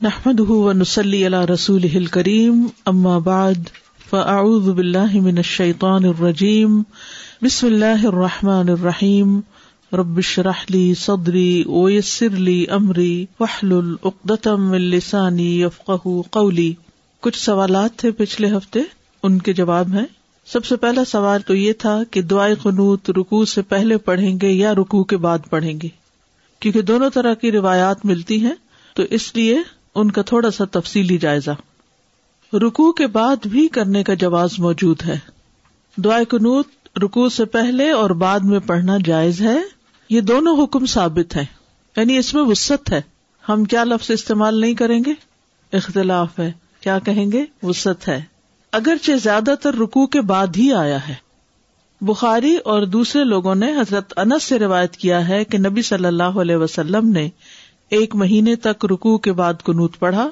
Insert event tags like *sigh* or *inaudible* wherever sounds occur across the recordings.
نحمد نسلی اللہ رسول کریم بعد فاعوذ باللہ من الشیطان الرجیم بسم اللہ الرحمٰن الرحیم ربش رحلی صدری ویسر لی امری وحل العقدم السانی یفق قولی کچھ سوالات تھے پچھلے ہفتے، ان کے جواب ہیں. سب سے پہلا سوال تو یہ تھا کہ دعائیں قنوت رکو سے پہلے پڑھیں گے یا رکو کے بعد پڑھیں گے؟ کیونکہ دونوں طرح کی روایات ملتی ہیں، تو اس لیے ان کا تھوڑا سا تفصیلی جائزہ۔ رکو کے بعد بھی کرنے کا جواز موجود ہے۔ دعائیں قنوت رکو سے پہلے اور بعد میں پڑھنا جائز ہے۔ یہ دونوں حکم ثابت ہے یعنی اس میں وسط ہے۔ ہم کیا لفظ استعمال نہیں کریں گے؟ اختلاف ہے۔ کیا کہیں گے؟ وسط ہے۔ اگرچہ زیادہ تر رکو کے بعد ہی آیا ہے۔ بخاری اور دوسرے لوگوں نے حضرت انس سے روایت کیا ہے کہ نبی صلی اللہ علیہ وسلم نے ایک مہینے تک رکو کے بعد کنوت پڑھا۔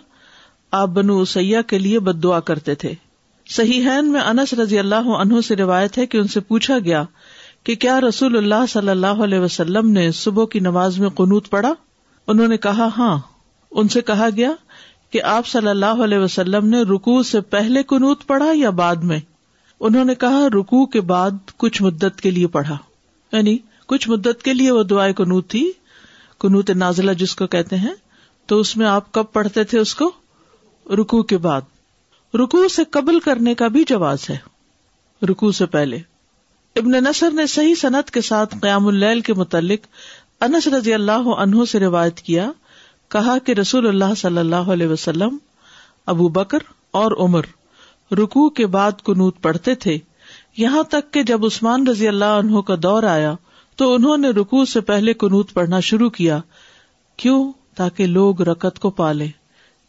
آپ بنو سیاح کے لیے بد دعا کرتے تھے۔ صحیح میں انس رضی اللہ عنہ سے روایت ہے کہ ان سے پوچھا گیا کہ کیا رسول اللہ صلی اللہ علیہ وسلم نے صبح کی نماز میں قنوت پڑھا؟ انہوں نے کہا ہاں۔ ان سے کہا گیا کہ آپ صلی اللہ علیہ وسلم نے رکو سے پہلے کنوت پڑھا یا بعد میں؟ انہوں نے کہا رکو کے بعد کچھ مدت کے لیے پڑھا۔ یعنی کچھ مدت کے لیے وہ دعائیں کنوت تھی۔ کنوت نازلہ جس کو کہتے ہیں، تو اس میں آپ کب پڑھتے تھے اس کو؟ رکو کے بعد۔ رکو سے قبل کرنے کا بھی جواز ہے۔ رکو سے پہلے۔ ابن نصر نے صحیح صنعت کے ساتھ قیام اللیل کے متعلق انس رضی اللہ عنہ سے روایت کیا، کہا کہ رسول اللہ صلی اللہ علیہ وسلم، ابو بکر اور عمر رکو کے بعد کنوت پڑھتے تھے۔ یہاں تک کہ جب عثمان رضی اللہ عنہ کا دور آیا تو انہوں نے رکو سے پہلے کنوت پڑھنا شروع کیا۔ کیوں؟ تاکہ لوگ رکت کو پالے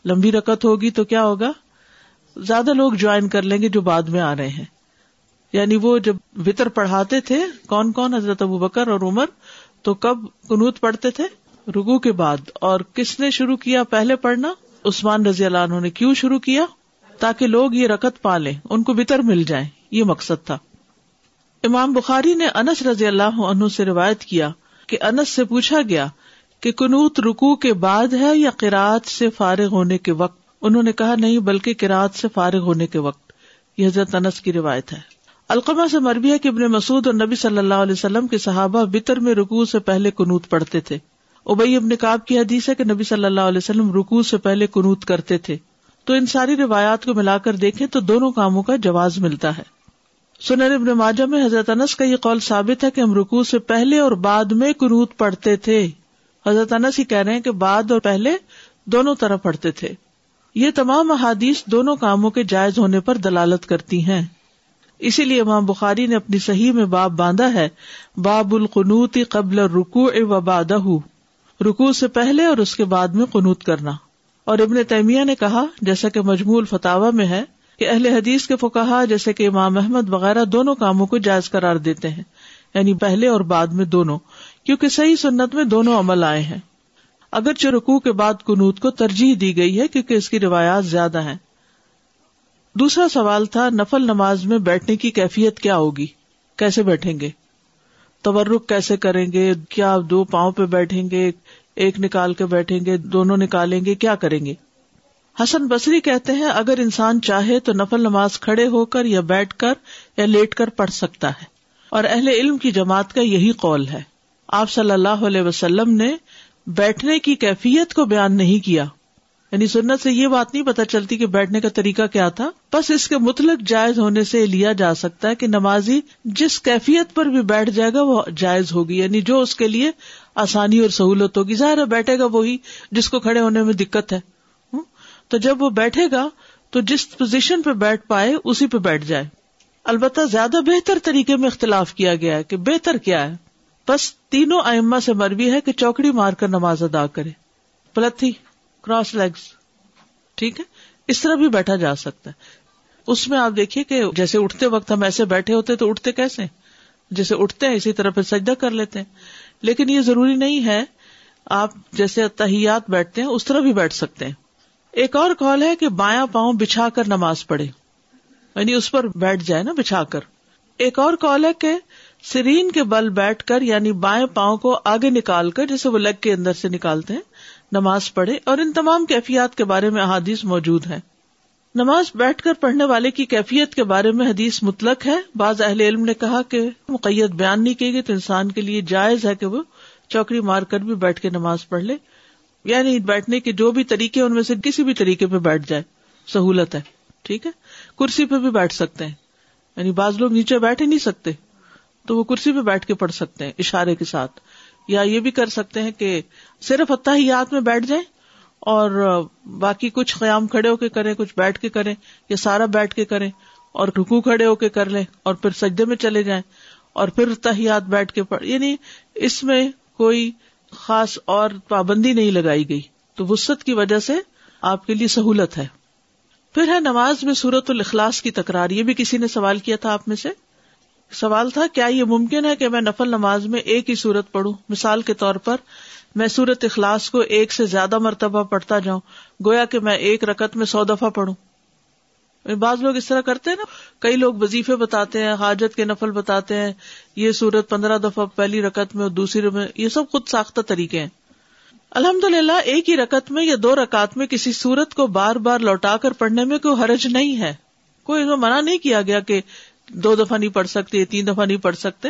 لمبی رکت ہوگی تو کیا ہوگا؟ زیادہ لوگ جوائن کر لیں گے جو بعد میں آ رہے ہیں۔ یعنی وہ جب وطر پڑھاتے تھے، کون کون؟ حضرت ابو بکر اور عمر۔ تو کب کنوت پڑھتے تھے؟ رگو کے بعد۔ اور کس نے شروع کیا پہلے پڑھنا؟ عثمان رضی اللہ عنہ نے کیوں شروع کیا؟ تاکہ لوگ یہ رکت پالے ان کو بتر مل جائے یہ مقصد تھا۔ امام بخاری نے انس رضی اللہ عنہ سے روایت کیا کہ انس سے پوچھا گیا کہ کنوت رکو کے بعد ہے یا کراط سے فارغ ہونے کے وقت؟ انہوں نے کہا، نہیں، بلکہ کراط سے فارغ ہونے کے وقت۔ یہ حضرت انس کی روایت ہے۔ القمہ سے مربی ہے کہ ابن مسعود اور نبی صلی اللہ علیہ وسلم کے صحابہ بطر میں رکو سے پہلے کنوت پڑھتے تھے۔ ابئی ابن کاب کی حدیث ہے کہ نبی صلی اللہ علیہ وسلم رکو سے پہلے کنوت کرتے تھے۔ تو ان ساری روایات کو ملا کر دیکھیں تو دونوں کاموں کا جواز ملتا ہے۔ سنر ابن ماجہ میں حضرت انس کا یہ قول ثابت ہے کہ ہم رکو سے پہلے اور بعد میں کنوت پڑھتے تھے۔ حضرت انس ہی کہہ رہے ہیں کہ بعد اور پہلے دونوں طرح پڑھتے تھے۔ یہ تمام احادیث دونوں کاموں کے جائز ہونے پر دلالت کرتی ہیں۔ اسی لیے امام بخاری نے اپنی صحیح میں باب باندھا ہے، باب القنوتی قبل رکو و بادہ رکو سے پہلے اور اس کے بعد میں قنوت کرنا۔ اور ابن تیمیہ نے کہا، جیسا کہ مجموع فتوا میں ہے کہ اہل حدیث کے فکا جیسے کہ امام احمد وغیرہ دونوں کاموں کو جائز قرار دیتے ہیں یعنی پہلے اور بعد میں دونوں، کیونکہ صحیح سنت میں دونوں عمل آئے ہیں۔ اگرچہ رکو کے بعد کنوت کو ترجیح دی گئی ہے کیونکہ اس کی روایات زیادہ ہیں۔ دوسرا سوال تھا، نفل نماز میں بیٹھنے کی کیفیت کیا ہوگی؟ کیسے بیٹھیں گے؟ تورک کیسے کریں گے؟ کیا دو پاؤں پہ بیٹھیں گے؟ ایک نکال کے بیٹھیں گے؟ دونوں نکالیں گے؟ کیا کریں گے؟ حسن بصری کہتے ہیں، اگر انسان چاہے تو نفل نماز کھڑے ہو کر یا بیٹھ کر یا لیٹ کر پڑھ سکتا ہے۔ اور اہل علم کی جماعت کا یہی قول ہے۔ آپ صلی اللہ علیہ وسلم نے بیٹھنے کی کیفیت کو بیان نہیں کیا۔ یعنی سنت سے یہ بات نہیں پتا چلتی کہ بیٹھنے کا طریقہ کیا تھا۔ بس اس کے مطلق جائز ہونے سے لیا جا سکتا ہے کہ نمازی جس کیفیت پر بھی بیٹھ جائے گا وہ جائز ہوگی۔ یعنی جو اس کے لیے آسانی اور سہولت ہوگی ظاہر ہے بیٹھے گا وہی جس کو کھڑے ہونے میں دقت ہے۔ تو جب وہ بیٹھے گا تو جس پوزیشن پہ بیٹھ پائے اسی پہ بیٹھ جائے۔ البتہ زیادہ بہتر طریقے میں اختلاف کیا گیا ہے کہ بہتر کیا ہے۔ بس تینوں ائمہ سے مربی ہے کہ چوکڑی مار کر نماز ادا کرے۔ پلتھی کراس لیگس ٹھیک ہے؟ اس طرح بھی بیٹھا جا سکتا ہے۔ اس میں آپ دیکھیے کہ جیسے اٹھتے وقت ہم ایسے بیٹھے ہوتے تو اٹھتے کیسے؟ جیسے اٹھتے ہیں اسی طرح پھر سجدہ کر لیتے ہیں۔ لیکن یہ ضروری نہیں ہے آپ جیسے تحیات بیٹھتے ہیں اس طرح بھی بیٹھ سکتے ہیں۔ ایک اور کال ہے کہ بایاں پاؤں بچھا کر نماز پڑھے۔ یعنی اس پر بیٹھ جائے نا، بچھا کر۔ ایک اور کال ہے کہ سرین کے بل بیٹھ کر یعنی بائیں پاؤں کو آگے نکال کر، جیسے وہ لیگ کے اندر سے نکالتے ہیں، نماز پڑھے۔ اور ان تمام کیفیات کے بارے میں احادیث موجود ہیں۔ نماز بیٹھ کر پڑھنے والے کی کیفیت کے بارے میں حدیث مطلق ہے۔ بعض اہل علم نے کہا کہ مقیت بیان نہیں کی گئی تو انسان کے لیے جائز ہے کہ وہ چوکری مار کر بھی بیٹھ کے نماز پڑھ لے۔ یعنی بیٹھنے کے جو بھی طریقے ان میں سے کسی بھی طریقے پہ بیٹھ جائے، سہولت ہے، ٹھیک ہے؟ کرسی پہ بھی بیٹھ سکتے ہیں یعنی بعض لوگ نیچے بیٹھ ہی نہیں سکتے، تو وہ کرسی پہ بیٹھ کے پڑھ سکتے ہیں اشارے کے ساتھ، یا یہ بھی کر سکتے ہیں کہ صرف اتحیات میں بیٹھ جائیں اور باقی کچھ قیام کھڑے ہو کے کریں، کچھ بیٹھ کے کریں، یا سارا بیٹھ کے کریں اور رکو کھڑے ہو کے کر لیں اور پھر سجدے میں چلے جائیں اور پھر تحیات بیٹھ کے پڑھ یعنی اس میں کوئی خاص اور پابندی نہیں لگائی گئی تو وسط کی وجہ سے آپ کے لیے سہولت ہے۔ پھر ہے نماز میں سورت الاخلاص کی تکرار، یہ بھی کسی نے سوال کیا تھا آپ میں سے؟ سوال تھا، کیا یہ ممکن ہے کہ میں نفل نماز میں ایک ہی سورت پڑھوں؟ مثال کے طور پر، میں سورت اخلاص کو ایک سے زیادہ مرتبہ پڑھتا جاؤں، گویا کہ میں ایک رکت میں سو دفعہ پڑھوں۔ یعنی بعض لوگ اس طرح کرتے ہیں نا، کئی لوگ وظیفے بتاتے ہیں، حاجت کے نفل بتاتے ہیں، یہ سورت پندرہ دفعہ پہلی رکت میں اور دوسری میں، یہ سب خود ساختہ طریقے ہیں۔ الحمد للہ ایک ہی رکت میں یا دو رکعت میں کسی سورت کو بار بار لوٹا کر پڑھنے میں کوئی حرج نہیں ہے۔ کوئی منع نہیں کیا گیا کہ دو دفعہ نہیں پڑھ سکتے تین دفعہ نہیں پڑھ سکتے۔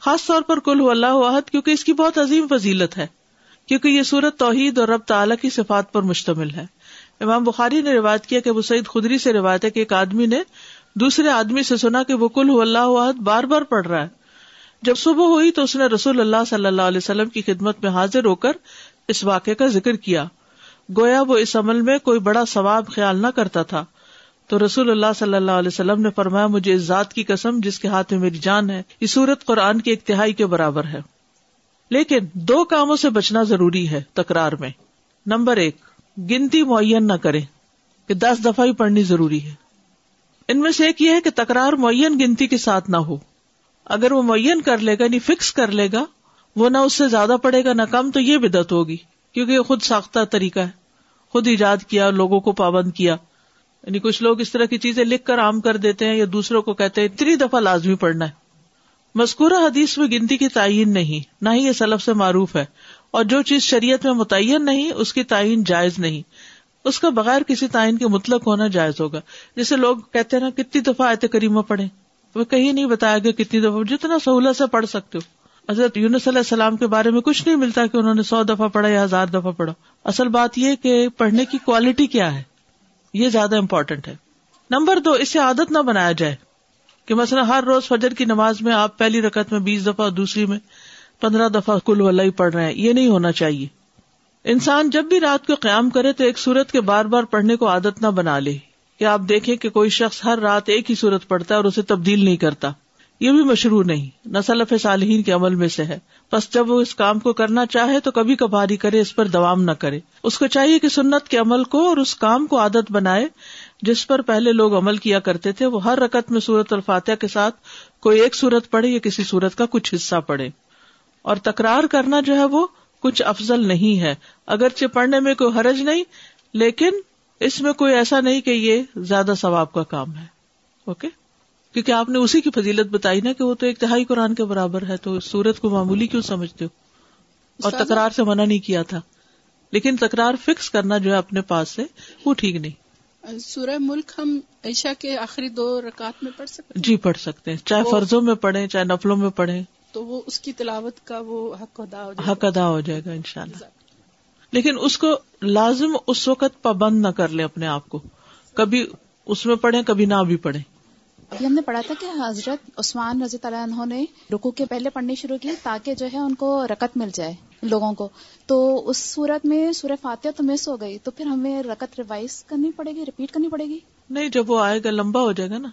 خاص طور پر کل اللہ واحد کیونکہ اس کی بہت عظیم فضیلت ہے۔ کیونکہ یہ سورت توحید اور رب تعالیٰ کی صفات پر مشتمل ہے۔ امام بخاری نے روایت کیا کہ وہ سعید خدری سے روایت ہے کہ ایک آدمی نے دوسرے آدمی سے سنا کہ وہ کل اللہ واحد بار بار پڑھ رہا ہے۔ جب صبح ہوئی تو اس نے رسول اللہ صلی اللہ علیہ وسلم کی خدمت میں حاضر ہو کر اس واقعے کا ذکر کیا۔ گویا وہ اس عمل میں کوئی بڑا ثواب خیال نہ کرتا تھا۔ تو رسول اللہ صلی اللہ علیہ وسلم نے فرمایا، مجھے اس ذات کی قسم جس کے ہاتھ میں میری جان ہے یہ سورت قرآن کی ایک تہائی کے برابر ہے۔ لیکن دو کاموں سے بچنا ضروری ہے تکرار میں۔ نمبر ایک گنتی معین نہ کرے کہ دس دفعہ ہی پڑھنی ضروری ہے۔ ان میں سے ایک یہ ہے کہ تکرار معین گنتی کے ساتھ نہ ہو۔ اگر وہ معین کر لے گا یعنی فکس کر لے گا، وہ نہ اس سے زیادہ پڑے گا، نہ کم، تو یہ بدت ہوگی۔ کیونکہ یہ خود ساختہ طریقہ ہے۔ خود ایجاد کیا، لوگوں کو پابند کیا۔ یعنی کچھ لوگ اس طرح کی چیزیں لکھ کر عام کر دیتے ہیں یا دوسروں کو کہتے ہیں، اتنی دفعہ لازمی پڑھنا ہے۔ مذکورہ حدیث میں گنتی کی تعین نہیں، نہ ہی یہ سلف سے معروف ہے۔ اور جو چیز شریعت میں متعین نہیں، اس کی تعین جائز نہیں۔ اس کا بغیر کسی تعین کے مطلق ہونا جائز ہوگا۔ جیسے لوگ کہتے ہیں نا، کتنی دفعہ آئے کریمہ پڑھے وہ کہیں نہیں بتایا گیا کتنی دفعہ، جتنا سہولت سے پڑھ سکتے ہو۔ حضرت یونس علیہ السلام کے بارے میں کچھ نہیں ملتا کہ انہوں نے سو دفعہ پڑھا یا ہزار دفعہ پڑھا۔ اصل بات یہ کہ پڑھنے کی کوالٹی کیا ہے؟ یہ زیادہ امپورٹینٹ ہے۔ نمبر دو، اسے عادت نہ بنایا جائے کہ مثلا ہر روز فجر کی نماز میں آپ پہلی رقط میں بیس دفعہ اور دوسری میں پندرہ دفعہ کل ولا پڑھ رہے ہیں، یہ نہیں ہونا چاہیے۔ انسان جب بھی رات کو قیام کرے تو ایک سورت کے بار بار پڑھنے کو عادت نہ بنا لے۔ کہ آپ دیکھیں کہ کوئی شخص ہر رات ایک ہی سورت پڑھتا ہے اور اسے تبدیل نہیں کرتا۔ یہ بھی مشروع نہیں۔ نسلف صالحین کے عمل میں سے ہے۔ بس جب وہ اس کام کو کرنا چاہے تو کبھی کبھاری کرے، اس پر دوام نہ کرے۔ اس کو چاہیے کہ سنت کے عمل کو اور اس کام کو عادت بنائے۔ جس پر پہلے لوگ عمل کیا کرتے تھے، وہ ہر رکت میں سورت الفاتحہ کے ساتھ کوئی ایک سورت پڑھے یا کسی سورت کا کچھ حصہ پڑھے۔ اور تکرار کرنا جو ہے وہ کچھ افضل نہیں ہے۔ اگرچہ پڑھنے میں کوئی حرج نہیں لیکن اس میں کوئی ایسا نہیں کہ یہ زیادہ ثواب کا کام ہے۔ اوکے؟ کیونکہ آپ نے اسی کی فضیلت بتائی نا کہ وہ تو ایک تہائی قرآن کے برابر ہے تو سورت کو معمولی کیوں سمجھتے ہو؟ اور تکرار سے منع نہیں کیا تھا۔ لیکن تکرار فکس کرنا جو ہے اپنے پاس سے وہ ٹھیک نہیں۔ سورہ ملک ہم عشا کے آخری دو رکعت میں پڑھ سکتے جی پڑھ سکتے ہیں۔ چاہے فرضوں میں پڑھیں چاہے نفلوں میں پڑھیں۔ تو وہ اس کی تلاوت کا وہ حق ادا ہو جائے حق ادا ہو جائے گا ان شاء اللہ لیکن اس کو لازم اس وقت پابند نہ کر لیں اپنے آپ کو۔ کبھی اس میں پڑھیں کبھی نہ بھی پڑھیں۔ ابھی ہم نے پڑھا تھا کہ حضرت عثمان رضی اللہ عنہ نے رکو کے پہلے پڑھنے شروع کی تاکہ جو ہے ان کو رکت مل جائے لوگوں کو۔ تو اس صورت میں سورہ فاتحہ تو مس ہو گئی تو پھر ہمیں رکت ریوائز کرنی پڑے گی ریپیٹ کرنی پڑے گی؟ نہیں جب وہ آئے گا لمبا ہو جائے گا نا۔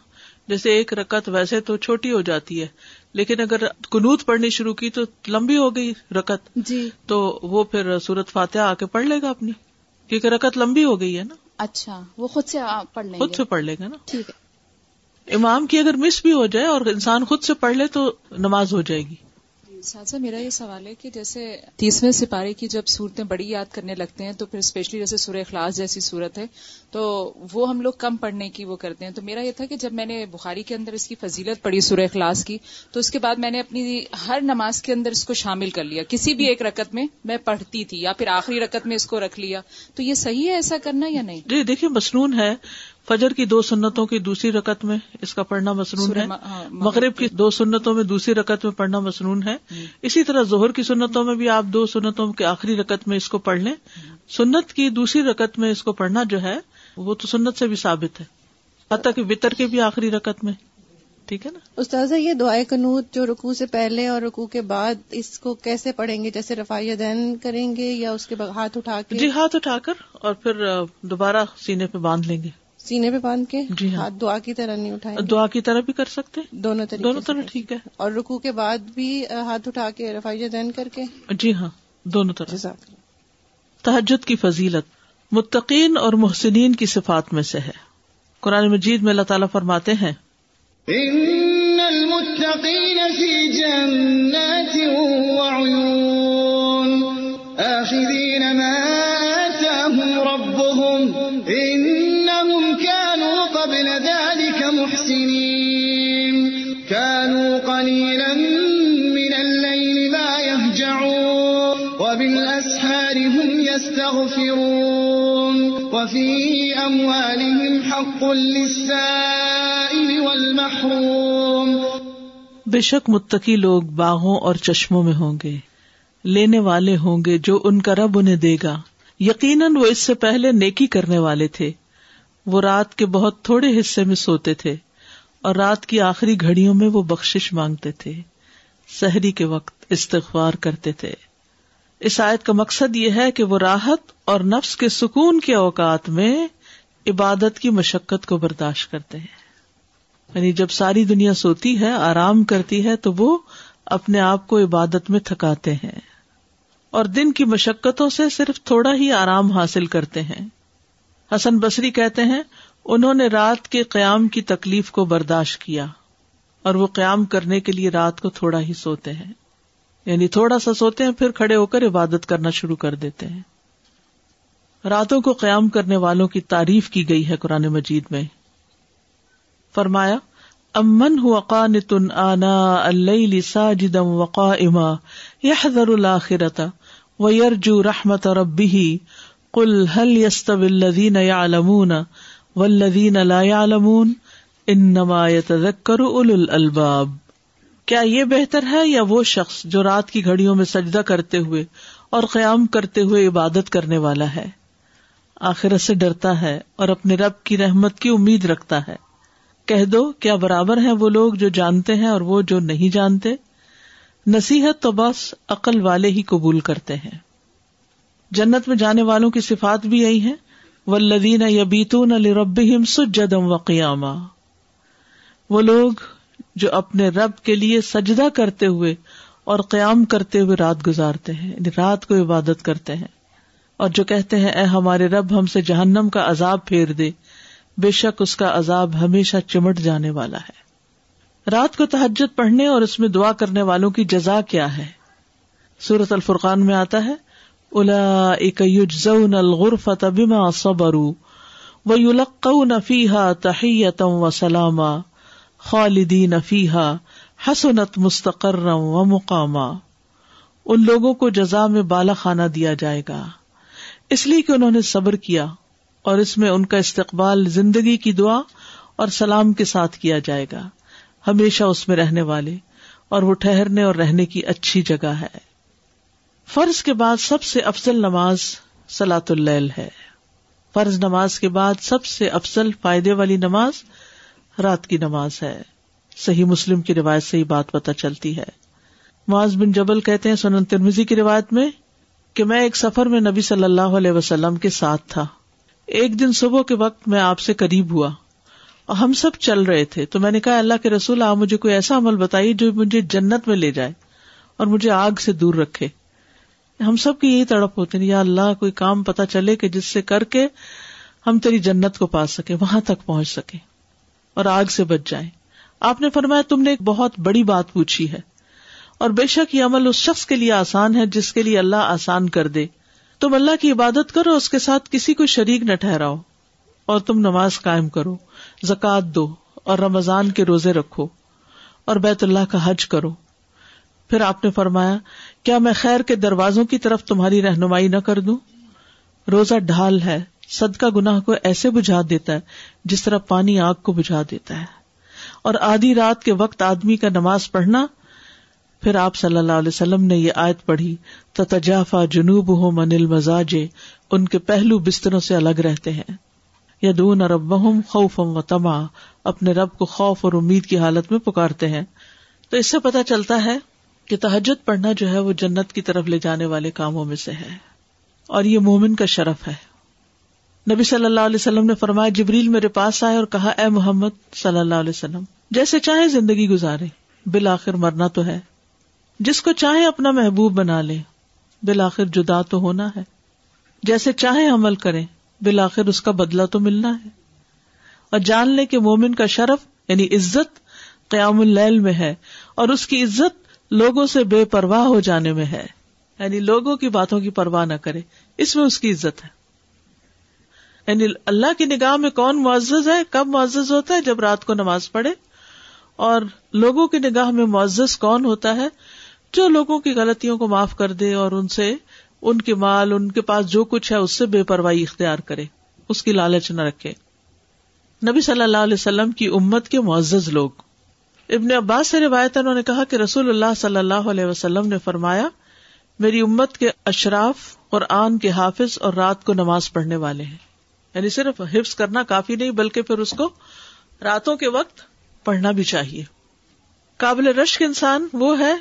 جیسے ایک رکت ویسے تو چھوٹی ہو جاتی ہے لیکن اگر کنوت پڑھنی شروع کی تو لمبی ہو گئی رکت جی۔ تو وہ پھر سورت فاتحہ آ کے پڑھ لے گا اپنی کیونکہ رکت لمبی ہو گئی ہے نا۔ اچھا وہ خود سے پڑھ لیں خود سے پڑھ لے گا نا۔ ٹھیک ہے۔ امام کی اگر مس بھی ہو جائے اور انسان خود سے پڑھ لے تو نماز ہو جائے گی۔ ساتھ میرا یہ سوال ہے کہ جیسے تیسویں سپارے کی جب صورتیں بڑی یاد کرنے لگتے ہیں، تو پھر اسپیشلی جیسے سورہ اخلاص جیسی صورت ہے، تو وہ ہم لوگ کم پڑھنے کی وہ کرتے ہیں۔ تو میرا یہ تھا کہ جب میں نے بخاری کے اندر اس کی فضیلت پڑھی سورہ اخلاص کی، تو اس کے بعد میں نے اپنی ہر نماز کے اندر اس کو شامل کر لیا۔ کسی بھی ایک رکت میں میں پڑھتی تھی یا پھر آخری رکت میں اس کو رکھ لیا۔ تو یہ صحیح ہے ایسا کرنا یا نہیں؟ جی دیکھیے مصنون ہے۔ فجر کی دو سنتوں کی دوسری رکت میں اس کا پڑھنا مصنون ہے۔ مغرب کی دو سنتوں میں دوسری رکت میں پڑھنا مصنون ہے۔ اسی طرح ظہر کی سنتوں میں بھی آپ دو سنتوں کے آخری رکت میں اس کو پڑھ لیں۔ سنت کی دوسری رکت میں اس کو پڑھنا جو ہے وہ تو سنت سے بھی ثابت ہے۔ حتیٰ کہ وطر کے بھی آخری رکت میں۔ ٹھیک ہے نا؟ استاذہ یہ دعائیں کنوت جو رکو سے پہلے اور رکو کے بعد اس کو کیسے پڑھیں گے؟ جیسے رفائی دین کریں گے یا اس کے بعد ہاتھ اٹھا کے؟ جی ہاتھ اٹھا کر اور پھر دوبارہ سینے پہ باندھ لیں گے۔ سینے پہ باندھ کے جی ہاں۔ ہاتھ دعا کی طرح نہیں اٹھائیں گے۔ دعا کی طرح بھی کر سکتے؟ دونوں طریقے دونوں طرح ٹھیک ہے۔ اور رکو کے بعد بھی ہاتھ اٹھا کے رفائی دین کر کے۔ جی ہاں دونوں طرح۔ تحجد کی فضیلت متقین اور محسنین کی صفات میں سے ہے۔ قرآن مجید میں اللہ تعالیٰ فرماتے ہیں إن المتقين في جنات وعيون آخذين ما إنهم كانوا قبل ذلك محسنين كانوا قليلا من الليل ما يهجعون وبالأسحار هم يستغفرون وفي أموالهم حق للسائل والمحروم بے شک متقی لوگ باغوں اور چشموں میں ہوں گے، لینے والے ہوں گے جو ان کا رب انہیں دے گا۔ یقیناً وہ اس سے پہلے نیکی کرنے والے تھے۔ وہ رات کے بہت تھوڑے حصے میں سوتے تھے اور رات کی آخری گھڑیوں میں وہ بخشش مانگتے تھے۔ سحری کے وقت استغفار کرتے تھے۔ اس آیت کا مقصد یہ ہے کہ وہ راحت اور نفس کے سکون کے اوقات میں عبادت کی مشقت کو برداشت کرتے ہیں۔ یعنی جب ساری دنیا سوتی ہے، آرام کرتی ہے، تو وہ اپنے آپ کو عبادت میں تھکاتے ہیں اور دن کی مشقتوں سے صرف تھوڑا ہی آرام حاصل کرتے ہیں۔ حسن بصری کہتے ہیں، انہوں نے رات کے قیام کی تکلیف کو برداشت کیا اور وہ قیام کرنے کے لیے رات کو تھوڑا ہی سوتے ہیں۔ یعنی تھوڑا سا سوتے ہیں، پھر کھڑے ہو کر عبادت کرنا شروع کر دیتے ہیں۔ راتوں کو قیام کرنے والوں کی تعریف کی گئی ہے قرآن مجید میں۔ فرمایا، امن ہوا قانت آنا اللیل ساجدا وقائما يحذر الآخرة ويرجو رحمة ربه قل هل يستوي الذين يعلمون والذين لا يعلمون انما يتذكر اولو الالباب کیا یہ بہتر ہے یا وہ شخص جو رات کی گھڑیوں میں سجدہ کرتے ہوئے اور قیام کرتے ہوئے عبادت کرنے والا ہے؟ آخرت سے ڈرتا ہے اور اپنے رب کی رحمت کی امید رکھتا ہے۔ کہہ دو کیا برابر ہیں وہ لوگ جو جانتے ہیں اور وہ جو نہیں جانتے؟ نصیحت تو بس عقل والے ہی قبول کرتے ہیں۔ جنت میں جانے والوں کی صفات بھی یہی ہیں۔ ولدین یبیتون لربہم سجدم وقیاما وہ لوگ جو اپنے رب کے لیے سجدہ کرتے ہوئے اور قیام کرتے ہوئے رات گزارتے ہیں یعنی رات کو عبادت کرتے ہیں۔ اور جو کہتے ہیں، اے ہمارے رب، ہم سے جہنم کا عذاب پھیر دے۔ بے شک اس کا عذاب ہمیشہ چمٹ جانے والا ہے۔ رات کو تحجد پڑھنے اور اس میں دعا کرنے والوں کی جزا کیا ہے؟ سورت الفرقان میں آتا ہے الا یجزون الغرفۃ بما صبروا ويلقون فيها تحیتا و سلاما خالدین فیحا حسنت مستقرا و مقاما۔ ان لوگوں کو جزا میں بالا خانہ دیا جائے گا۔ اس لیے کہ انہوں نے صبر کیا اور اس میں ان کا استقبال زندگی کی دعا اور سلام کے ساتھ کیا جائے گا۔ ہمیشہ اس میں رہنے والے اور وہ ٹھہرنے اور رہنے کی اچھی جگہ ہے۔ فرض کے بعد سب سے افضل نماز سلاۃ اللیل ہے۔ فرض نماز کے بعد سب سے افضل فائدے والی نماز رات کی نماز ہے۔ صحیح مسلم کی روایت سے ہی بات پتہ چلتی ہے۔ معاذ بن جبل کہتے ہیں سنن ترمیزی کی روایت میں کہ میں ایک سفر میں نبی صلی اللہ علیہ وسلم کے ساتھ تھا۔ ایک دن صبح کے وقت میں آپ سے قریب ہوا۔ اور ہم سب چل رہے تھے۔ تو میں نے کہا، اللہ کے رسول، آپ مجھے کوئی ایسا عمل بتائیے جو مجھے جنت میں لے جائے اور مجھے آگ سے دور رکھے۔ ہم سب کی یہی تڑپ ہوتے ہیں یا اللہ کوئی کام پتا چلے کہ جس سے کر کے ہم تیری جنت کو پا سکے وہاں تک پہنچ سکے اور آگ سے بچ جائیں۔ آپ نے فرمایا، تم نے ایک بہت بڑی بات پوچھی ہے اور بے شک یہ عمل اس شخص کے لیے آسان ہے جس کے لیے اللہ آسان کر دے۔ تم اللہ کی عبادت کرو، اس کے ساتھ کسی کو شریک نہ ٹھہراؤ اور تم نماز قائم کرو زکات دو اور رمضان کے روزے رکھو اور بیت اللہ کا حج کرو۔ پھر آپ نے فرمایا کیا میں خیر کے دروازوں کی طرف تمہاری رہنمائی نہ کر دوں؟ روزہ ڈھال ہے، صدقہ گناہ کو ایسے بجھا دیتا ہے جس طرح پانی آگ کو بجھا دیتا ہے۔ اور آدھی رات کے وقت آدمی کا نماز پڑھنا، پھر آپ صلی اللہ علیہ وسلم نے یہ آیت پڑھی تجافا جنوب ہو منل مزاج ان کے پہلو بستروں سے الگ رہتے ہیں۔ یا دون ارب خوف و تما اپنے رب کو خوف اور امید کی حالت میں پکارتے ہیں۔ تو اس سے پتا چلتا ہے کہ تحجد پڑھنا جو ہے وہ جنت کی طرف لے جانے والے کاموں میں سے ہے اور یہ مومن کا شرف ہے۔ نبی صلی اللہ علیہ وسلم نے فرمایا، جبریل میرے پاس آئے اور کہا، اے محمد صلی اللہ علیہ وسلم، جیسے چاہے زندگی گزارے، بالآخر مرنا تو ہے۔ جس کو چاہے اپنا محبوب بنا لے، بالآخر جدا تو ہونا ہے۔ جیسے چاہے عمل کرے، بالآخر اس کا بدلہ تو ملنا ہے۔ اور جان لے کہ مومن کا شرف یعنی عزت، قیام اللیل میں ہے۔ اور اس کی عزت لوگوں سے بے پرواہ ہو جانے میں ہے۔ یعنی لوگوں کی باتوں کی پرواہ نہ کرے۔ اس میں اس کی عزت ہے۔ یعنی اللہ کی نگاہ میں کون معزز ہے؟ کب معزز ہوتا ہے؟ جب رات کو نماز پڑھے۔ اور لوگوں کی نگاہ میں معزز کون ہوتا ہے؟ جو لوگوں کی غلطیوں کو معاف کر دے اور ان سے ان کے مال، ان کے پاس جو کچھ ہے، اس سے بے پرواہی اختیار کرے۔ اس کی لالچ نہ رکھے۔ نبی صلی اللہ علیہ وسلم کی امت کے معزز لوگ۔ ابن عباس سے روایت انہوں نے کہا کہ رسول اللہ صلی اللہ علیہ وسلم نے فرمایا، میری امت کے اشراف اور آن کے حافظ اور رات کو نماز پڑھنے والے ہیں۔ یعنی صرف حفظ کرنا کافی نہیں، بلکہ پھر اس کو راتوں کے وقت پڑھنا بھی چاہیے۔ قابل رشک انسان وہ ہے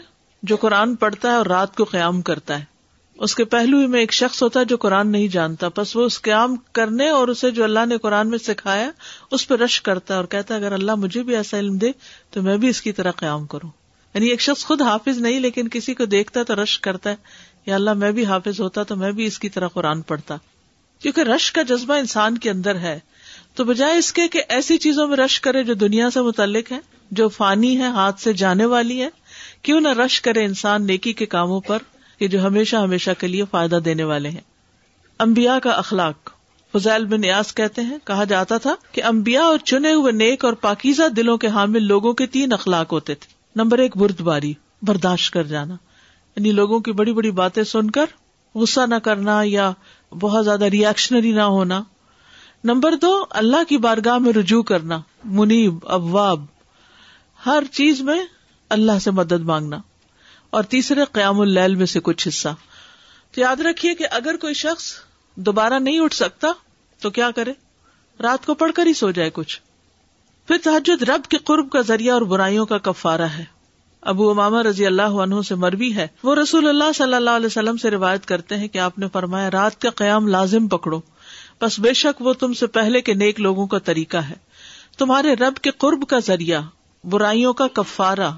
جو قرآن پڑھتا ہے اور رات کو قیام کرتا ہے۔ اس کے پہلو میں ایک شخص ہوتا ہے جو قرآن نہیں جانتا، بس وہ اس قیام کرنے اور اسے جو اللہ نے قرآن میں سکھایا، اس پہ رش کرتا ہے اور کہتا ہے، اگر اللہ مجھے بھی ایسا علم دے تو میں بھی اس کی طرح قیام کروں۔ یعنی ایک شخص خود حافظ نہیں، لیکن کسی کو دیکھتا تو رش کرتا ہے، یا اللہ میں بھی حافظ ہوتا تو میں بھی اس کی طرح قرآن پڑھتا۔ کیونکہ رش کا جذبہ انسان کے اندر ہے، تو بجائے اس کے کہ ایسی چیزوں میں رش کرے جو دنیا سے متعلق ہے جو فانی ہے ہاتھ سے جانے والی ہے کیوں نہ رش کرے انسان نیکی کے کاموں پر؟ کہ جو ہمیشہ ہمیشہ کے لیے فائدہ دینے والے ہیں۔ امبیا کا اخلاق۔ فضائل بن نیاز کہتے ہیں، کہا جاتا تھا کہ امبیا اور چنے ہوئے نیک اور پاکیزہ دلوں کے حامل لوگوں کے تین اخلاق ہوتے تھے۔ نمبر ایک برد باری برداشت کر جانا۔ یعنی لوگوں کی بڑی بڑی باتیں سن کر غصہ نہ کرنا یا بہت زیادہ ریئیکشنری نہ ہونا۔ نمبر دو، اللہ کی بارگاہ میں رجوع کرنا۔ منیب، ابواب، ہر چیز میں اللہ سے مدد مانگنا۔ اور تیسرے قیام اللیل میں سے کچھ حصہ۔ تو یاد رکھیے کہ اگر کوئی شخص دوبارہ نہیں اٹھ سکتا، تو کیا کرے؟ رات کو پڑھ کر ہی سو جائے کچھ۔ پھر تحجد رب کے قرب کا ذریعہ اور برائیوں کا کفارہ ہے۔ ابو اماما رضی اللہ عنہ سے مربی ہے۔ وہ رسول اللہ صلی اللہ علیہ وسلم سے روایت کرتے ہیں کہ آپ نے فرمایا، رات کا قیام لازم پکڑو۔ بس بے شک وہ تم سے پہلے کے نیک لوگوں کا طریقہ ہے۔ تمہارے رب کے قرب کا ذریعہ، برائیوں کا کفارہ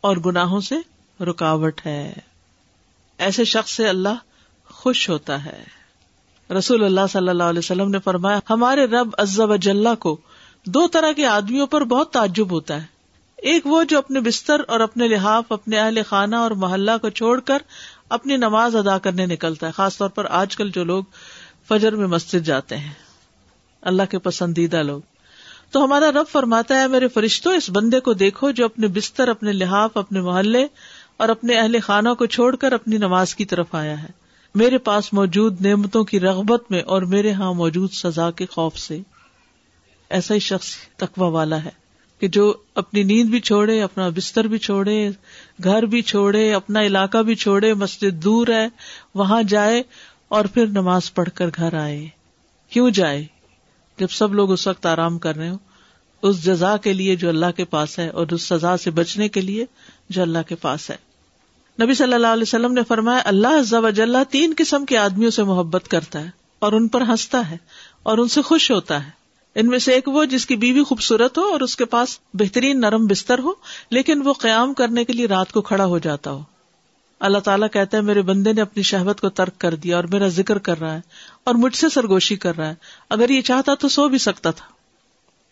اور گناہوں سے رکاوٹ ہے۔ ایسے شخص سے اللہ خوش ہوتا ہے۔ رسول اللہ صلی اللہ علیہ وسلم نے فرمایا، ہمارے رب و جلہ کو دو طرح کے آدمیوں پر بہت تعجب ہوتا ہے۔ ایک وہ جو اپنے بستر اور اپنے لحاف، اپنے اہل خانہ اور محلہ کو چھوڑ کر اپنی نماز ادا کرنے نکلتا ہے، خاص طور پر آج کل جو لوگ فجر میں مسجد جاتے ہیں۔ اللہ کے پسندیدہ لوگ۔ تو ہمارا رب فرماتا ہے، میرے فرشتوں اس بندے کو دیکھو جو اپنے بستر، اپنے لحاف، اپنے محلے اور اپنے اہل خانہ کو چھوڑ کر اپنی نماز کی طرف آیا ہے۔ میرے پاس موجود نعمتوں کی رغبت میں اور میرے ہاں موجود سزا کے خوف سے۔ ایسا ہی شخص تقوا والا ہے کہ جو اپنی نیند بھی چھوڑے، اپنا بستر بھی چھوڑے، گھر بھی چھوڑے، اپنا علاقہ بھی چھوڑے، مسجد دور ہے، وہاں جائے اور پھر نماز پڑھ کر گھر آئے۔ کیوں جائے؟ جب سب لوگ اس وقت آرام کر رہے ہو اس جزا کے لیے جو اللہ کے پاس ہے اور اس سزا سے بچنے کے لیے جو اللہ کے پاس ہے۔ نبی صلی اللہ علیہ وسلم نے فرمایا، اللہ تین قسم کے آدمیوں سے محبت کرتا ہے اور ان پر ہنستا ہے اور ان سے خوش ہوتا ہے۔ ان میں سے ایک وہ جس کی بیوی خوبصورت ہو اور اس کے پاس بہترین نرم بستر ہو، لیکن وہ قیام کرنے کے لیے رات کو کھڑا ہو جاتا ہو۔ اللہ تعالیٰ کہتا ہے، میرے بندے نے اپنی شہبت کو ترک کر دیا اور میرا ذکر کر رہا ہے اور مجھ سے سرگوشی کر رہا ہے۔ اگر یہ چاہتا تو سو بھی سکتا تھا۔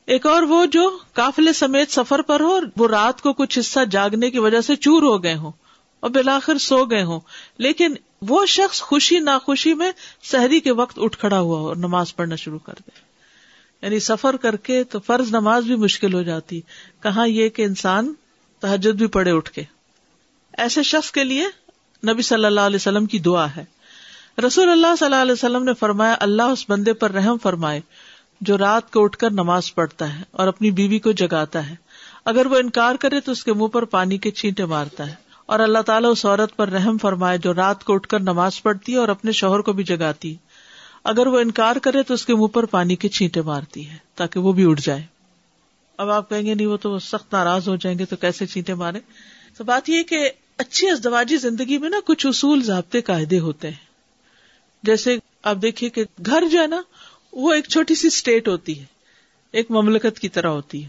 ایک اور وہ جو کافلے سمیت سفر پر ہو وہ رات کو کچھ حصہ جاگنے کی وجہ سے چور ہو گئے ہوں اور بالآخر سو گئے ہوں۔ لیکن وہ شخص خوشی ناخوشی میں سحری کے وقت اٹھ کھڑا ہوا ہو اور نماز پڑھنا شروع کر دے یعنی سفر کر کے تو فرض نماز بھی مشکل ہو جاتی۔ کہاں یہ کہ انسان تحجد بھی پڑے اٹھ کے۔ ایسے شخص کے لیے نبی صلی اللہ علیہ وسلم کی دعا ہے۔ رسول اللہ صلی اللہ علیہ وسلم نے فرمایا، اللہ اس بندے پر رحم فرمائے۔ جو رات کو اٹھ کر نماز پڑھتا ہے اور اپنی بیوی کو جگاتا ہے۔ اگر وہ انکار کرے تو اس کے منہ پر پانی کے چھینٹے مارتا ہے۔ اور اللہ تعالیٰ اس عورت پر رحم فرمائے جو رات کو اٹھ کر نماز پڑھتی ہے اور اپنے شوہر کو بھی جگاتی۔ اگر وہ انکار کرے تو اس کے منہ پر پانی کے چھینٹے مارتی ہے تاکہ وہ بھی اٹھ جائے۔ اب آپ کہیں گے نہیں، وہ تو سخت ناراض ہو جائیں گے تو کیسے چینٹے مارے؟ تو بات یہ کہ اچھی ازدواجی زندگی میں نا کچھ اصول ضابطے قاعدے ہوتے ہیں۔ جیسے آپ دیکھیے کہ گھر جو ہے نا وہ ایک چھوٹی سی اسٹیٹ ہوتی ہے، ایک مملکت کی طرح ہوتی ہے۔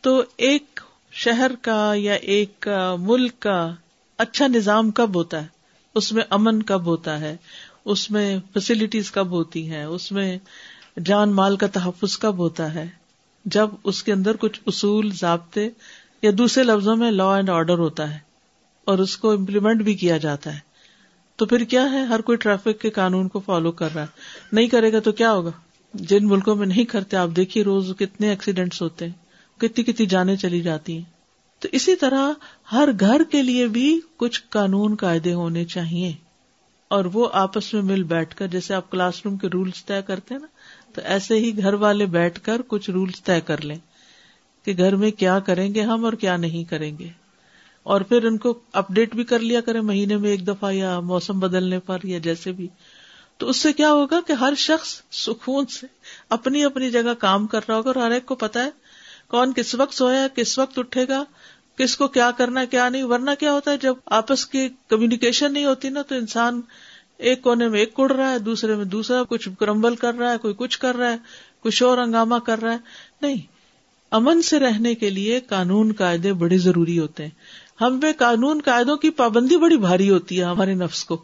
تو ایک شہر کا یا ایک ملک کا اچھا نظام کب ہوتا ہے؟ اس میں امن کب ہوتا ہے؟ اس میں فیسلٹیز کب ہوتی ہیں؟ اس میں جان مال کا تحفظ کب ہوتا ہے؟ جب اس کے اندر کچھ اصول، ضابطے یا دوسرے لفظوں میں لا اینڈ آرڈر ہوتا ہے اور اس کو امپلیمنٹ بھی کیا جاتا ہے، تو پھر کیا ہے؟ ہر کوئی ٹریفک کے قانون کو فالو کر رہا ہے۔ نہیں کرے گا تو کیا ہوگا؟ جن ملکوں میں نہیں کرتے، آپ دیکھیے روز کتنے ایکسیڈینٹس ہوتے ہیں، کتنی کتنی جانے چلی جاتی ہیں۔ تو اسی طرح ہر گھر کے لیے بھی کچھ قانون قاعدے ہونے چاہیے۔ اور وہ آپس میں مل بیٹھ کر، جیسے آپ کلاس روم کے رولس طے کرتے ہیں نا، تو ایسے ہی گھر والے بیٹھ کر کچھ رولس طے کر لیں کہ گھر میں کیا کریں گے ہم اور کیا نہیں کریں گے۔ اور پھر ان کو اپ ڈیٹ بھی کر لیا کریں، مہینے میں ایک دفعہ یا موسم بدلنے پر یا جیسے بھی۔ تو اس سے کیا ہوگا کہ ہر شخص سکون سے اپنی اپنی جگہ کام کر رہا ہوگا اور ہر ایک کو پتا ہے کون کس وقت سویا کس وقت اٹھے گا، کس کو کیا کرنا کیا نہیں، ورنہ کیا ہوتا ہے، جب آپس کی کمیونیکیشن نہیں ہوتی نا، تو انسان ایک کونے میں ایک کڑ رہا ہے، دوسرے میں دوسرا، کچھ کرمبل کر رہا ہے، کوئی کچھ کر رہا ہے کوئی شور ہنگامہ کر رہا ہے۔ نہیں، امن سے رہنے کے لیے قانون قاعدے بڑے ضروری ہوتے ہیں۔ ہم پہ قانون قاعدوں کی پابندی بڑی بھاری ہوتی ہے ہمارے نفس کو،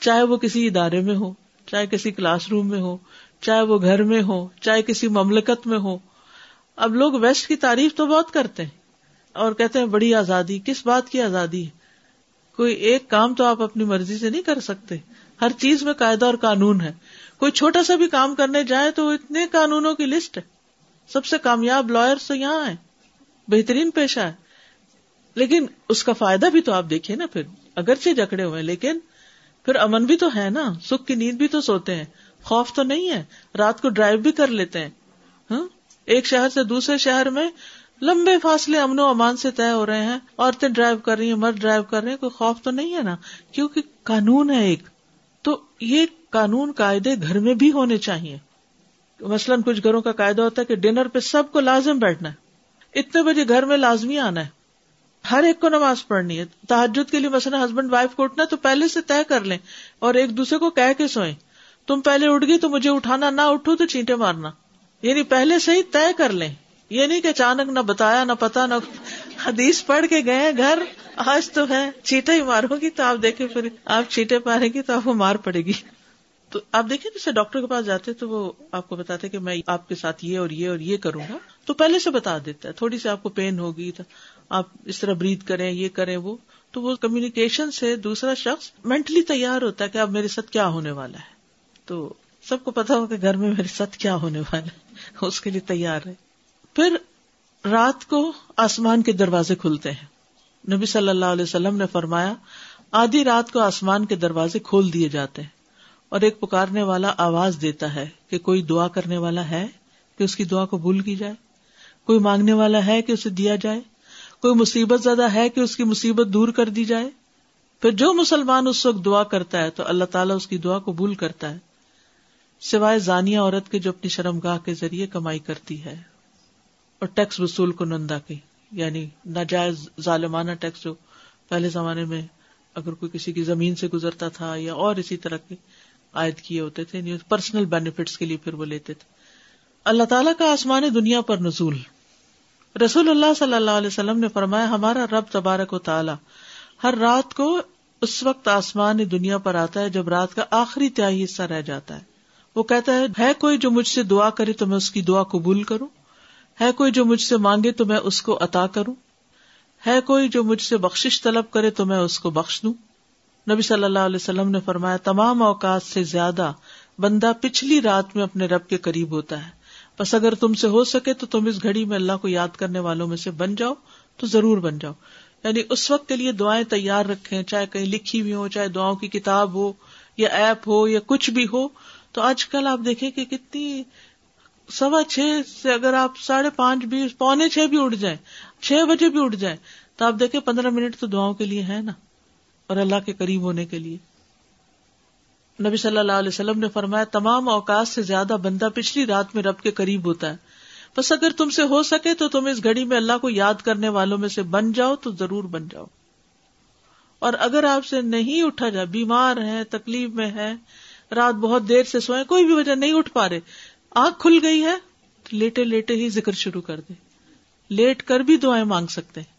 چاہے وہ کسی ادارے میں ہو چاہے کسی کلاس روم میں ہو، چاہے وہ گھر میں ہو، چاہے کسی مملکت میں ہو۔ اب لوگ ویسٹ کی تعریف تو بہت کرتے ہیں اور کہتے ہیں بڑی آزادی، کس بات کی آزادی؟ ہے کوئی ایک کام تو آپ اپنی مرضی سے نہیں کر سکتے۔ ہر چیز میں قاعدہ اور قانون ہے۔ کوئی چھوٹا سا بھی کام کرنے جائے تو اتنے قانونوں کی لسٹ ہے۔ سب سے کامیاب لائر تو یہاں ہے بہترین پیشہ ہے۔ لیکن اس کا فائدہ بھی تو آپ دیکھیں نا پھر۔ اگرچہ جکڑے ہوئے لیکن پھر امن بھی تو ہے نا، سکھ کی نیند بھی تو سوتے ہیں۔ خوف تو نہیں ہے، رات کو ڈرائیو بھی کر لیتے ہیں۔ ہاں؟ ایک شہر سے دوسرے شہر میں لمبے فاصلے امن و امان سے طے ہو رہے ہیں۔ عورتیں ڈرائیو کر رہی ہیں، مرد ڈرائیو کر رہے ہیں، کوئی خوف تو نہیں ہے نا؟ کیونکہ قانون ہے ایک۔ تو یہ قانون قاعدے گھر میں بھی ہونے چاہیے۔ مثلاً کچھ گھروں کا قاعدہ ہوتا ہے کہ ڈنر پہ سب کو لازم بیٹھنا ہے۔ اتنے بجے گھر میں لازمی آنا ہے۔ ہر ایک کو نماز پڑھنی ہے۔ تحجد کے لیے مثلاً ہسبینڈ وائف کو اٹھنا تو پہلے سے طے کر لیں اور ایک دوسرے کو کہہ کے سوئیں۔ تم پہلے اٹھ گئی تو مجھے اٹھانا نہ اٹھو تو چینٹے مارنا۔ یعنی پہلے سے ہی طے کر لیں۔ یہ نہیں کہ اچانک نہ بتایا، نہ پتا نہ حدیث پڑھ کے گئے گھر آج تو ہے چیٹا ہی مارو گی تو آپ دیکھیں پھر آپ چیٹے پارے گی تو آپ کو مار پڑے گی۔ تو آپ دیکھیں جیسے ڈاکٹر کے پاس جاتے تو وہ آپ کو بتاتے کہ میں آپ کے ساتھ یہ اور یہ اور یہ کروں گا۔ تو پہلے سے بتا دیتا ہے، تھوڑی سی آپ کو پین ہوگی تو آپ اس طرح برید کریں، یہ کریں وہ، تو وہ کمیونیکیشن سے دوسرا شخص مینٹلی تیار ہوتا ہے کہ اب میرے ساتھ کیا ہونے والا ہے۔ تو سب کو پتا ہو کہ گھر میں میرے ساتھ کیا ہونے والا ہے۔ *laughs* اس کے لیے تیار ہے۔ پھر رات کو آسمان کے دروازے کھلتے ہیں۔ نبی صلی اللہ علیہ وسلم نے فرمایا، آدھی رات کو آسمان کے دروازے کھول دیے جاتے ہیں اور ایک پکارنے والا آواز دیتا ہے کہ کوئی دعا کرنے والا ہے کہ اس کی دعا کو بھول کی جائے، کوئی مانگنے والا ہے کہ اسے دیا جائے۔ کوئی مصیبت زیادہ ہے کہ اس کی مصیبت دور کر دی جائے؟ پھر جو مسلمان اس وقت دعا کرتا ہے تو اللہ تعالیٰ اس کی دعا کو کرتا ہے، سوائے زانیہ عورت کے جو اپنی شرم گاہ کے ذریعے کمائی کرتی ہے۔ اور ٹیکس وصول کو نندا کی یعنی ناجائز ظالمانہ ٹیکس جو پہلے زمانے میں اگر کوئی کسی کی زمین سے گزرتا تھا یا اور اسی طرح کے عائد کیے ہوتے تھے پرسنل بینیفٹس کے لیے پھر وہ لیتے تھے۔ اللہ تعالیٰ کا آسمان دنیا پر نزول۔ رسول اللہ صلی اللہ علیہ وسلم نے فرمایا، ہمارا رب تبارک و تعالیٰ ہر رات کو اس وقت آسمان دنیا پر آتا ہے جب رات کا آخری تہائی حصہ رہ جاتا ہے۔ وہ کہتا ہے ہے کوئی جو مجھ سے دعا کرے تو میں اس کی دعا قبول کروں؟ ہے کوئی جو مجھ سے مانگے تو میں اس کو عطا کروں؟ ہے کوئی جو مجھ سے بخشش طلب کرے تو میں اس کو بخش دوں؟ نبی صلی اللہ علیہ وسلم نے فرمایا، تمام اوقات سے زیادہ بندہ پچھلی رات میں اپنے رب کے قریب ہوتا ہے۔ بس اگر تم سے ہو سکے تو تم اس گھڑی میں اللہ کو یاد کرنے والوں میں سے بن جاؤ، تو ضرور بن جاؤ۔ یعنی اس وقت کے لیے دعائیں تیار رکھیں، چاہے کہیں لکھی ہوئی ہو چاہے دعاؤں کی کتاب ہو، یا ایپ ہو، یا کچھ بھی ہو۔ تو آج کل آپ دیکھیں کہ کتنی سوا چھ سے اگر آپ ساڑھے پانچ بھی، پونے چھ بھی اٹھ جائیں، چھ بجے بھی اٹھ جائیں، تو آپ دیکھیں پندرہ منٹ تو دعاؤں کے لیے ہے نا، اور اللہ کے قریب ہونے کے لیے۔ نبی صلی اللہ علیہ وسلم نے فرمایا، تمام اوقات سے زیادہ بندہ پچھلی رات میں رب کے قریب ہوتا ہے۔ بس اگر تم سے ہو سکے تو تم اس گھڑی میں اللہ کو یاد کرنے والوں میں سے بن جاؤ تو ضرور بن جاؤ۔ اور اگر آپ سے نہیں اٹھا جائے بیمار ہے تکلیف میں ہے رات بہت دیر سے سوئے، کوئی بھی وجہ نہیں اٹھ پا رہے، آنکھ کھل گئی ہے، لیٹے لیٹے ہی ذکر شروع کر دے لیٹ کر بھی دعائیں مانگ سکتے ہیں،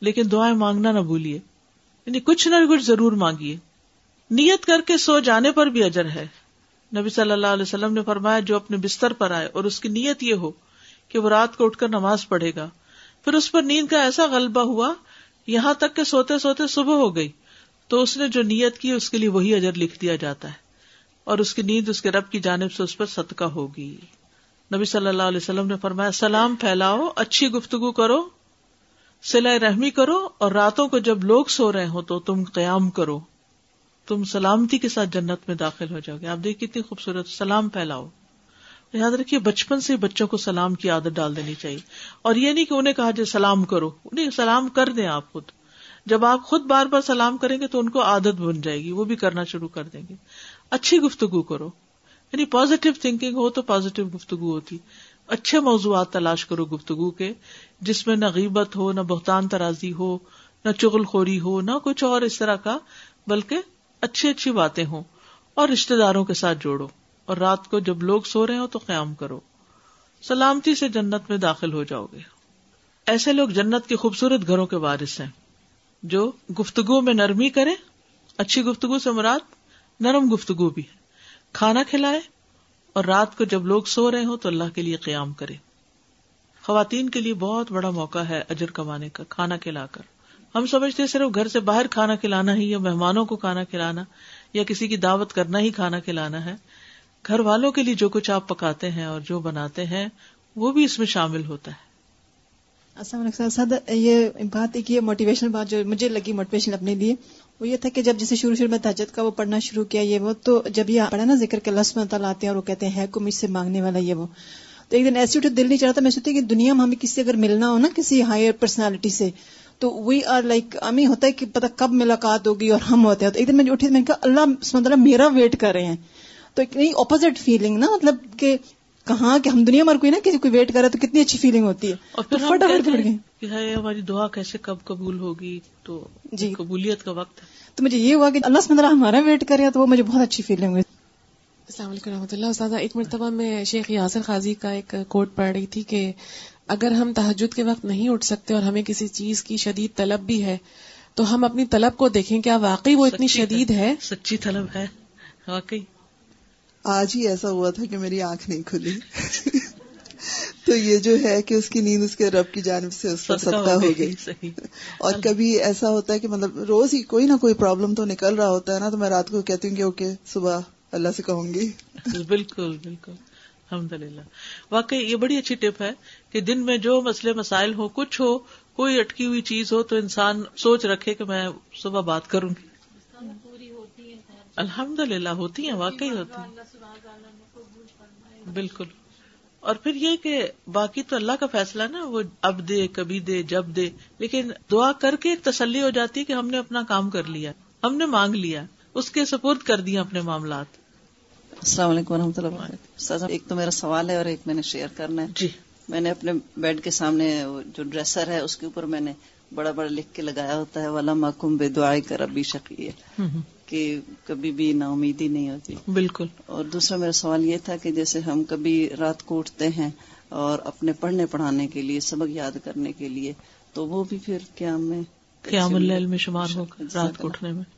لیکن دعائیں مانگنا نہ بھولیے۔ یعنی کچھ نہ کچھ ضرور مانگیے۔ نیت کر کے سو جانے پر بھی اجر ہے۔ نبی صلی اللہ علیہ وسلم نے فرمایا، جو اپنے بستر پر آئے اور اس کی نیت یہ ہو کہ وہ رات کو اٹھ کر نماز پڑھے گا۔ پھر اس پر نیند کا ایسا غلبہ ہوا، یہاں تک کہ سوتے سوتے صبح ہو گئی۔ تو اس نے جو نیت کی، اس کے لیے وہی اجر لکھ دیا جاتا ہے۔ اور اس کی نیند اس کے رب کی جانب سے اس پر صدقہ ہوگی۔ نبی صلی اللہ علیہ وسلم نے فرمایا، سلام پھیلاؤ، اچھی گفتگو کرو سلا رحمی کرو اور راتوں کو جب لوگ سو رہے ہو تو تم قیام کرو۔ تم سلامتی کے ساتھ جنت میں داخل ہو جاؤ گے۔ آپ دیکھ کتنی خوبصورت سلام پھیلاؤ۔ یاد رکھیے، بچپن سے بچوں کو سلام کی عادت ڈال دینی چاہیے۔ اور یہ نہیں کہ انہیں کہا جائے سلام کرو۔ انہیں سلام کر دیں آپ خود۔ جب آپ خود بار بار سلام کریں گے تو ان کو عادت بن جائے گی، وہ بھی کرنا شروع کر دیں گے۔ اچھی گفتگو کرو۔ یعنی پازیٹو تھنکنگ ہو تو پازیٹو گفتگو ہوتی۔ اچھے موضوعات تلاش کرو گفتگو کے، جس میں نہ غیبت ہو، نہ بہتان ترازی ہو، نہ چغل خوری ہو، نہ کچھ اور اس طرح کا، بلکہ اچھی اچھی باتیں ہوں اور رشتے داروں کے ساتھ جوڑو اور رات کو جب لوگ سو رہے ہو تو قیام کرو۔ سلامتی سے جنت میں داخل ہو جاؤ گے۔ ایسے لوگ جنت کے خوبصورت گھروں کے وارث ہیں۔ جو گفتگو میں نرمی کرے اچھی گفتگو سے مراد نرم گفتگو بھی کھانا کھلائے اور رات کو جب لوگ سو رہے ہو تو اللہ کے لیے قیام کرے خواتین کے لیے بہت بڑا موقع ہے اجر کمانے کا، کھانا کھلا کر۔ ہم سمجھتے صرف گھر سے باہر کھانا کھلانا ہی یا مہمانوں کو کھانا کھلانا یا کسی کی دعوت کرنا ہی کھانا کھلانا ہے۔ گھر والوں کے لیے جو کچھ آپ پکاتے ہیں اور جو بناتے ہیں، وہ بھی اس میں شامل ہوتا ہے۔ السلام علیکم سد یہ بات ایک یہ موٹیویشنل بات جو مجھے لگی موٹیویشن اپنے لیے، وہ یہ تھا کہ جب جیسے شروع شروع میں تاجد کا وہ پڑھنا شروع کیا یہ وہ، تو جب یہ پڑھا نا ذکر کے لسم تعالیٰ آتے ہیں اور وہ کہتے ہیں کو مجھ سے مانگنے والا یہ وہ۔ تو ایک دن ایسے اٹھے دل نہیں چاہتا میں سوچتی کہ دنیا میں ہمیں کسی سے اگر ملنا ہو نا، کسی ہائر پرسنالٹی سے تو وی آر لائک ہمیں ہوتا ہے کہ پتا کب ملاقات ہوگی اور ہم ہوتے ہیں۔ تو ایک دن میں اٹھی میں نے کہا اللہ میرا ویٹ کر رہے ہیں۔ تو ایک نہیں اپوزٹ فیلنگ نا مطلب کہ کہاں کہ ہم دنیا میں کوئی نا کسی کوئی ویٹ کرے تو کتنی اچھی فیلنگ ہوتی ہے۔ اور پھر فٹافٹ ہماری دعا کیسے کب قبول ہوگی؟ تو جی۔ قبولیت کا وقت ہے۔ تو مجھے یہ ہوا کہ اللہ سمندر ہمارا ویٹ کرے تو وہ مجھے بہت اچھی فیلنگ ہوئی۔ السلام علیکم رحمۃ اللہ۔ استاد ایک مرتبہ میں شیخ یاسر خاضی کا ایک کوٹ پڑھ رہی تھی کہ اگر ہم تحجد کے وقت نہیں اٹھ سکتے اور ہمیں کسی چیز کی شدید طلب بھی ہے تو ہم اپنی طلب کو دیکھیں کیا واقعی وہ اتنی شدید ہے؟ سچی طلب ہے واقعی۔ آج ہی ایسا ہوا تھا کہ میری آنکھ نہیں کھلی۔ تو یہ جو ہے کہ اس کی نیند اس کے رب کی جانب سے اس کا صدقہ ہو گئی اور کبھی ایسا ہوتا ہے کہ مطلب روز ہی کوئی نہ کوئی پرابلم تو نکل رہا ہوتا ہے نا تو میں رات کو کہتی ہوں کہ اوکے صبح اللہ سے کہوں گی۔ بالکل بالکل۔ الحمد للہ واقعی یہ بڑی اچھی ٹپ ہے کہ دن میں جو مسئلے مسائل ہو کچھ ہو، کوئی اٹکی ہوئی چیز ہو تو انسان سوچ رکھے کہ میں صبح بات کروں گی۔ الحمد للہ ہوتی ہیں، واقعی ہوتی ہیں۔ بالکل۔ اور پھر یہ کہ باقی تو اللہ کا فیصلہ نا، وہ اب دے، کبھی دے، جب دے۔ لیکن دعا کر کے ایک تسلی ہو جاتی ہے کہ ہم نے اپنا کام کر لیا، ہم نے مانگ لیا، اس کے سپورٹ کر دیا اپنے معاملات۔ السلام علیکم و رحمۃ اللہ ایک تو میرا سوال ہے اور ایک میں نے شیئر کرنا ہے۔ جی۔ میں نے اپنے بیڈ کے سامنے جو ڈریسر ہے اس کے اوپر میں نے بڑا بڑا لکھ کے لگایا ہوتا ہے والا محکوم بے دعائیں کر ابھی شکی ہے کہ کبھی بھی نا امیدی نہیں ہوتی۔ بالکل۔ اور دوسرا میرا سوال یہ تھا کہ جیسے ہم کبھی رات کو اٹھتے ہیں اور اپنے پڑھنے پڑھانے کے لیے سبق یاد کرنے کے لیے تو وہ بھی پھر قیام میں قیام اللیل میں شمار ہوگا رات کو اٹھنے میں۔